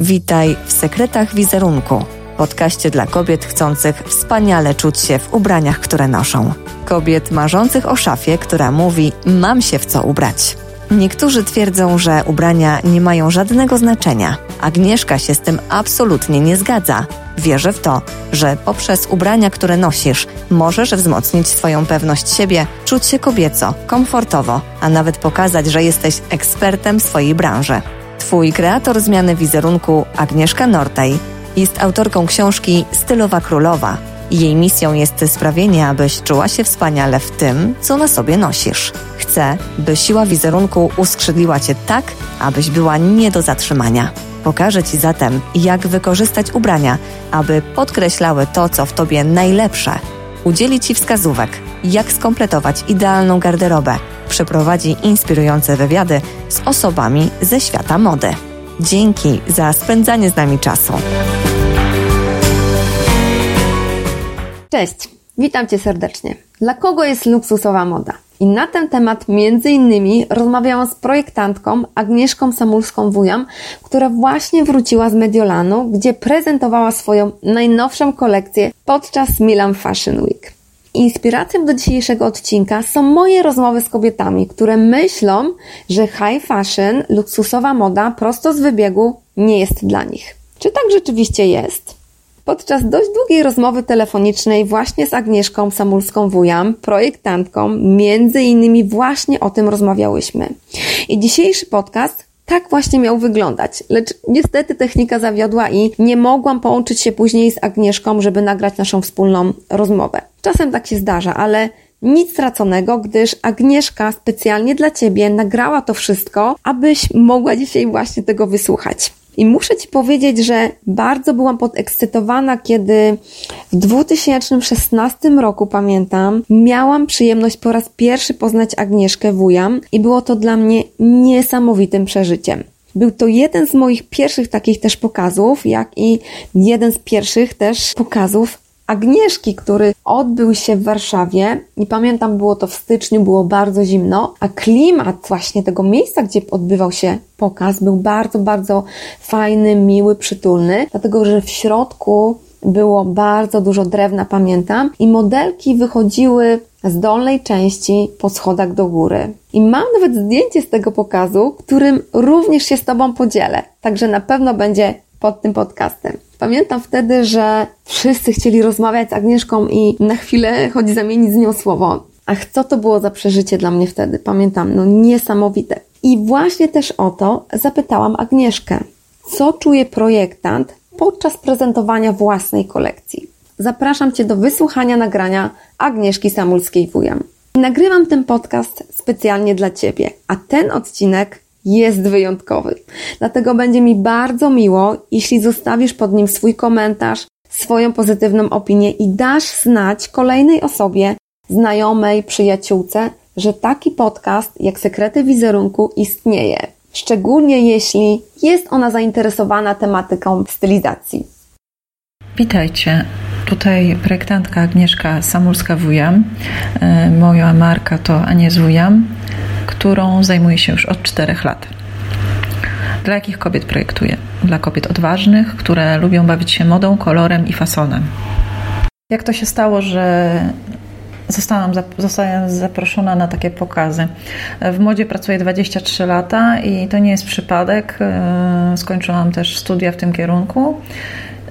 Witaj w Sekretach Wizerunku, podcaście dla kobiet chcących wspaniale czuć się w ubraniach, które noszą. Kobiet marzących o szafie, która mówi: Mam się w co ubrać. Niektórzy twierdzą, że ubrania nie mają żadnego znaczenia. Agnieszka się z tym absolutnie nie zgadza. Wierzę w to, że poprzez ubrania, które nosisz, możesz wzmocnić swoją pewność siebie, czuć się kobieco, komfortowo, a nawet pokazać, że jesteś ekspertem swojej branży. Twój kreator zmiany wizerunku, Agnieszka Nortaj, jest autorką książki Stylowa Królowa. Jej misją jest sprawienie, abyś czuła się wspaniale w tym, co na sobie nosisz. Chcę, by siła wizerunku uskrzydliła cię tak, abyś była nie do zatrzymania. Pokażę Ci zatem, jak wykorzystać ubrania, aby podkreślały to, co w Tobie najlepsze. Udzieli Ci wskazówek, jak skompletować idealną garderobę. Przeprowadzi inspirujące wywiady z osobami ze świata mody. Dzięki za spędzanie z nami czasu. Cześć, witam Cię serdecznie. Dla kogo jest luksusowa moda? I na ten temat między innymi rozmawiałam z projektantką Agnieszką Samulską-Wujam, która właśnie wróciła z Mediolanu, gdzie prezentowała swoją najnowszą kolekcję podczas Milan Fashion Week. Inspiracją do dzisiejszego odcinka są moje rozmowy z kobietami, które myślą, że high fashion, luksusowa moda prosto z wybiegu nie jest dla nich. Czy tak rzeczywiście jest? Podczas dość długiej rozmowy telefonicznej właśnie z Agnieszką Samulską-Wujam, projektantką, między innymi właśnie o tym rozmawiałyśmy. I dzisiejszy podcast tak właśnie miał wyglądać, lecz niestety technika zawiodła i nie mogłam połączyć się później z Agnieszką, żeby nagrać naszą wspólną rozmowę. Czasem tak się zdarza, ale nic straconego, gdyż Agnieszka specjalnie dla Ciebie nagrała to wszystko, abyś mogła dzisiaj właśnie tego wysłuchać. I muszę Ci powiedzieć, że bardzo byłam podekscytowana, kiedy w 2016 roku, pamiętam, miałam przyjemność po raz pierwszy poznać Agnieszkę Wujam i było to dla mnie niesamowitym przeżyciem. Był to jeden z moich pierwszych takich też pokazów, jak i jeden z pierwszych też pokazów Agnieszki, który odbył się w Warszawie i pamiętam, było to w styczniu, było bardzo zimno, a klimat właśnie tego miejsca, gdzie odbywał się pokaz, był bardzo, bardzo fajny, miły, przytulny, dlatego że w środku było bardzo dużo drewna, pamiętam, i modelki wychodziły z dolnej części po schodach do góry. I mam nawet zdjęcie z tego pokazu, którym również się z Tobą podzielę. Także na pewno będzie pod tym podcastem. Pamiętam wtedy, że wszyscy chcieli rozmawiać z Agnieszką i na chwilę chodzi zamienić z nią słowo. Ach, co to było za przeżycie dla mnie wtedy? Pamiętam, no niesamowite. I właśnie też o to zapytałam Agnieszkę. Co czuje projektant podczas prezentowania własnej kolekcji? Zapraszam Cię do wysłuchania nagrania Agnieszki Samulskiej-Wujam. Nagrywam ten podcast specjalnie dla Ciebie, a ten odcinek jest wyjątkowy. Dlatego będzie mi bardzo miło, jeśli zostawisz pod nim swój komentarz, swoją pozytywną opinię i dasz znać kolejnej osobie, znajomej, przyjaciółce, że taki podcast jak Sekrety Wizerunku istnieje. Szczególnie jeśli jest ona zainteresowana tematyką stylizacji. Witajcie. Tutaj projektantka Agnieszka Samulska-Wujam. E, moja marka to Anies Wujam którą zajmuję się już od czterech lat. Dla jakich kobiet projektuję? Dla kobiet odważnych, które lubią bawić się modą, kolorem i fasonem. Jak to się stało, że zostałam, zostałam zaproszona na takie pokazy. W modzie pracuję 23 lata i to nie jest przypadek. E, skończyłam też studia w tym kierunku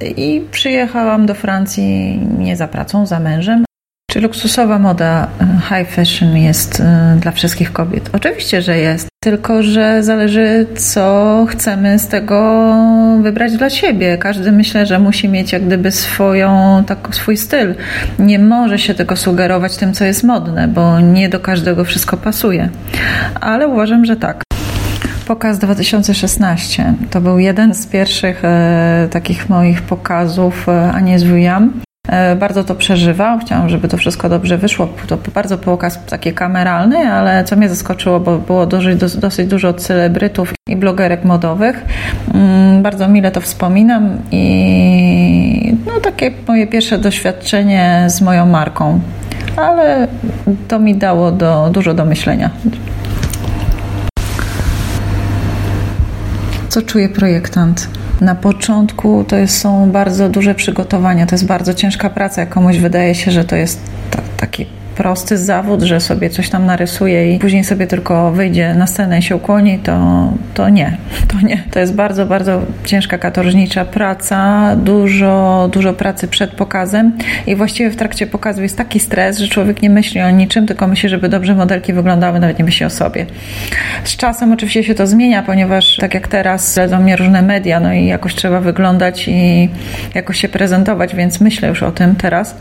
i przyjechałam do Francji nie za pracą, za mężem, czy luksusowa moda e, high fashion jest e, dla wszystkich kobiet? Oczywiście, że jest, tylko że zależy, co chcemy z tego wybrać dla siebie. Każdy myślę, że musi mieć jak gdyby swoją, tak, swój styl. Nie może się tego sugerować tym, co jest modne, bo nie do każdego wszystko pasuje. Ale uważam, że tak. Pokaz 2016 to był jeden z pierwszych e, takich moich pokazów, e, a nie zwujam. E, bardzo to przeżywał. Chciałam, żeby to wszystko dobrze wyszło. To bardzo pokaz taki kameralny, ale co mnie zaskoczyło, bo było dosyć, dosyć dużo celebrytów i blogerek modowych. Mm, bardzo mile to wspominam i no, takie moje pierwsze doświadczenie z moją marką. Ale to mi dało do, dużo do myślenia. Co czuje projektant? Na początku to jest, są bardzo duże przygotowania, to jest bardzo ciężka praca. Jak komuś wydaje się, że to jest taki prosty zawód, że sobie coś tam narysuje i później sobie tylko wyjdzie na scenę i się ukłoni, to, to nie. To nie. To jest bardzo, bardzo ciężka katorżnicza praca, dużo, dużo pracy przed pokazem i właściwie w trakcie pokazu jest taki stres, że człowiek nie myśli o niczym, tylko myśli, żeby dobrze modelki wyglądały, nawet nie myśli o sobie. Z czasem oczywiście się to zmienia, ponieważ tak jak teraz śledzą mnie różne media, no i jakoś trzeba wyglądać i jakoś się prezentować, więc myślę już o tym teraz,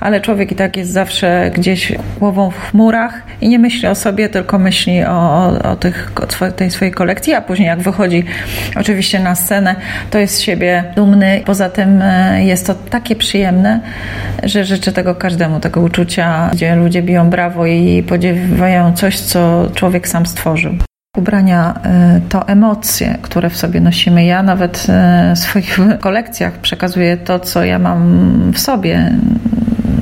ale człowiek i tak jest zawsze gdzieś głową w chmurach i nie myśli o sobie, tylko myśli o, o, tych, o tej swojej kolekcji, a później jak wychodzi oczywiście na scenę, to jest z siebie dumny. Poza tym e, jest to takie przyjemne, że życzę tego każdemu, tego uczucia, gdzie ludzie biją brawo i podziewają coś, co człowiek sam stworzył. Ubrania e, to emocje, które w sobie nosimy. Ja nawet e, w swoich kolekcjach przekazuję to, co ja mam w sobie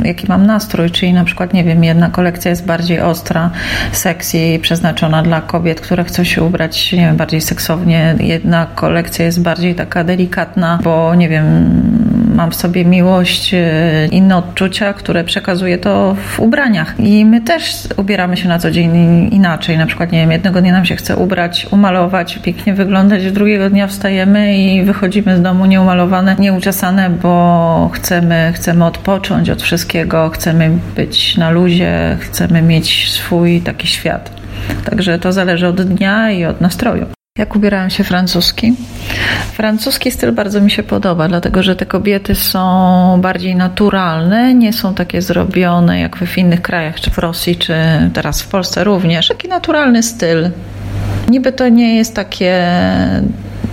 jaki mam nastrój, czyli na przykład, nie wiem, jedna kolekcja jest bardziej ostra, sexy, przeznaczona dla kobiet, które chcą się ubrać, nie wiem, bardziej seksownie. Jedna kolekcja jest bardziej taka delikatna, bo, nie wiem, mam w sobie miłość, e, inne odczucia, które przekazuję to w ubraniach. I my też ubieramy się na co dzień inaczej. Na przykład, nie wiem, jednego dnia nam się chce ubrać, umalować, pięknie wyglądać, drugiego dnia wstajemy i wychodzimy z domu nieumalowane, nieuczesane, bo chcemy, chcemy odpocząć od wszystkiego, chcemy być na luzie, chcemy mieć swój taki świat. Także to zależy od dnia i od nastroju. Jak ubierałem się francuski? Francuski styl bardzo mi się podoba, dlatego że te kobiety są bardziej naturalne, nie są takie zrobione jak w innych krajach, czy w Rosji, czy teraz w Polsce również. Taki naturalny styl. Niby to nie jest takie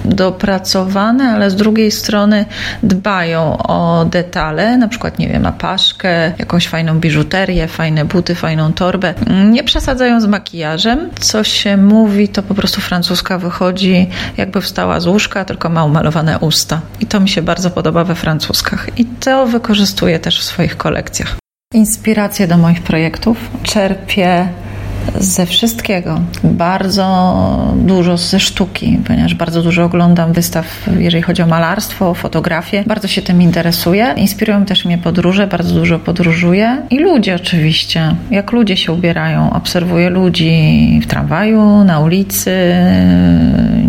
dopracowane, ale z drugiej strony dbają o detale, na przykład, nie wiem, apaszkę, jakąś fajną biżuterię, fajne buty, fajną torbę. Nie przesadzają z makijażem. Co się mówi, to po prostu francuska wychodzi jakby wstała z łóżka, tylko ma umalowane usta. I to mi się bardzo podoba we francuskach. I to wykorzystuję też w swoich kolekcjach. Inspiracje do moich projektów czerpię ze wszystkiego. Bardzo dużo ze sztuki, ponieważ bardzo dużo oglądam wystaw, jeżeli chodzi o malarstwo, fotografię. Bardzo się tym interesuję. Inspirują też mnie podróże, bardzo dużo podróżuję. I ludzie oczywiście. Jak ludzie się ubierają. Obserwuję ludzi w tramwaju, na ulicy,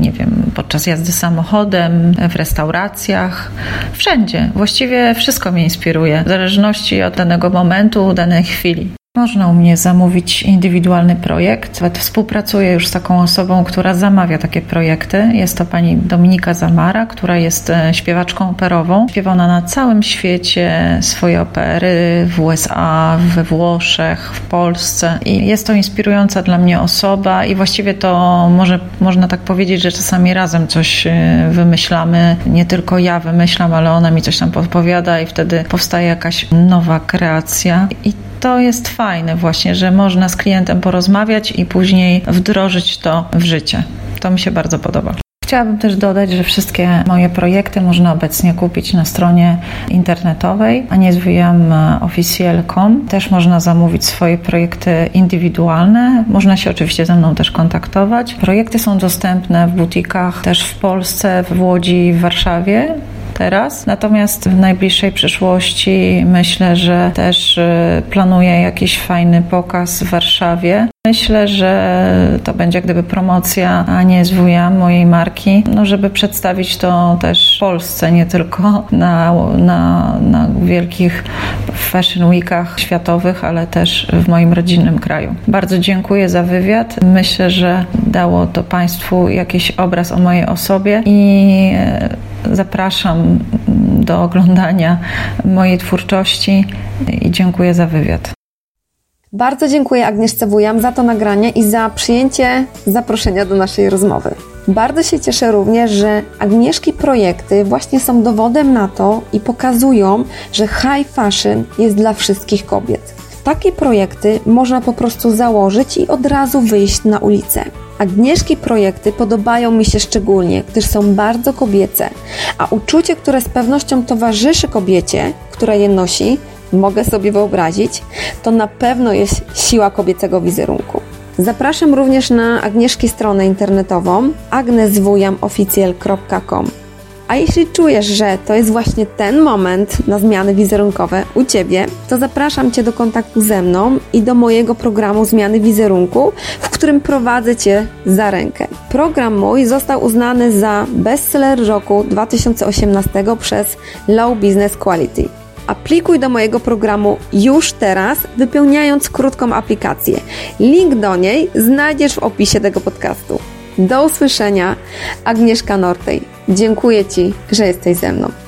nie wiem, podczas jazdy samochodem, w restauracjach. Wszędzie. Właściwie wszystko mnie inspiruje. W zależności od danego momentu, danej chwili. Można u mnie zamówić indywidualny projekt. Współpracuję już z taką osobą, która zamawia takie projekty. Jest to pani Dominika Zamara, która jest e, śpiewaczką operową. Śpiewa ona na całym świecie swoje opery w USA, we Włoszech, w Polsce. I jest to inspirująca dla mnie osoba i właściwie to może, można tak powiedzieć, że czasami razem coś e, wymyślamy. Nie tylko ja wymyślam, ale ona mi coś tam podpowiada i wtedy powstaje jakaś nowa kreacja. I to jest fajne właśnie, że można z klientem porozmawiać i później wdrożyć to w życie. To mi się bardzo podoba. Chciałabym też dodać, że wszystkie moje projekty można obecnie kupić na stronie internetowej aniezwijamofficiel.com. Też można zamówić swoje projekty indywidualne. Można się oczywiście ze mną też kontaktować. Projekty są dostępne w butikach też w Polsce, w Łodzi, w Warszawie teraz. Natomiast w najbliższej przyszłości myślę, że też y, planuję jakiś fajny pokaz w Warszawie. Myślę, że to będzie gdyby promocja, a nie zwuja mojej marki, no żeby przedstawić to też w Polsce, nie tylko na, na, na wielkich fashion weekach światowych, ale też w moim rodzinnym kraju. Bardzo dziękuję za wywiad. Myślę, że dało to Państwu jakiś obraz o mojej osobie i zapraszam do oglądania mojej twórczości i dziękuję za wywiad. Bardzo dziękuję Agnieszce Wujam za to nagranie i za przyjęcie zaproszenia do naszej rozmowy. Bardzo się cieszę również, że Agnieszki projekty właśnie są dowodem na to i pokazują, że high fashion jest dla wszystkich kobiet. Takie projekty można po prostu założyć i od razu wyjść na ulicę. Agnieszki projekty podobają mi się szczególnie, gdyż są bardzo kobiece, a uczucie, które z pewnością towarzyszy kobiecie, która je nosi, mogę sobie wyobrazić, to na pewno jest siła kobiecego wizerunku. Zapraszam również na Agnieszki stronę internetową agneswujamofficial.com. A jeśli czujesz, że to jest właśnie ten moment na zmiany wizerunkowe u Ciebie, to zapraszam Cię do kontaktu ze mną i do mojego programu zmiany wizerunku, w którym prowadzę Cię za rękę. Program mój został uznany za bestseller roku 2018 przez Low Business Quality. Aplikuj do mojego programu już teraz, wypełniając krótką aplikację. Link do niej znajdziesz w opisie tego podcastu. Do usłyszenia, Agnieszka Nortej. Dziękuję Ci, że jesteś ze mną.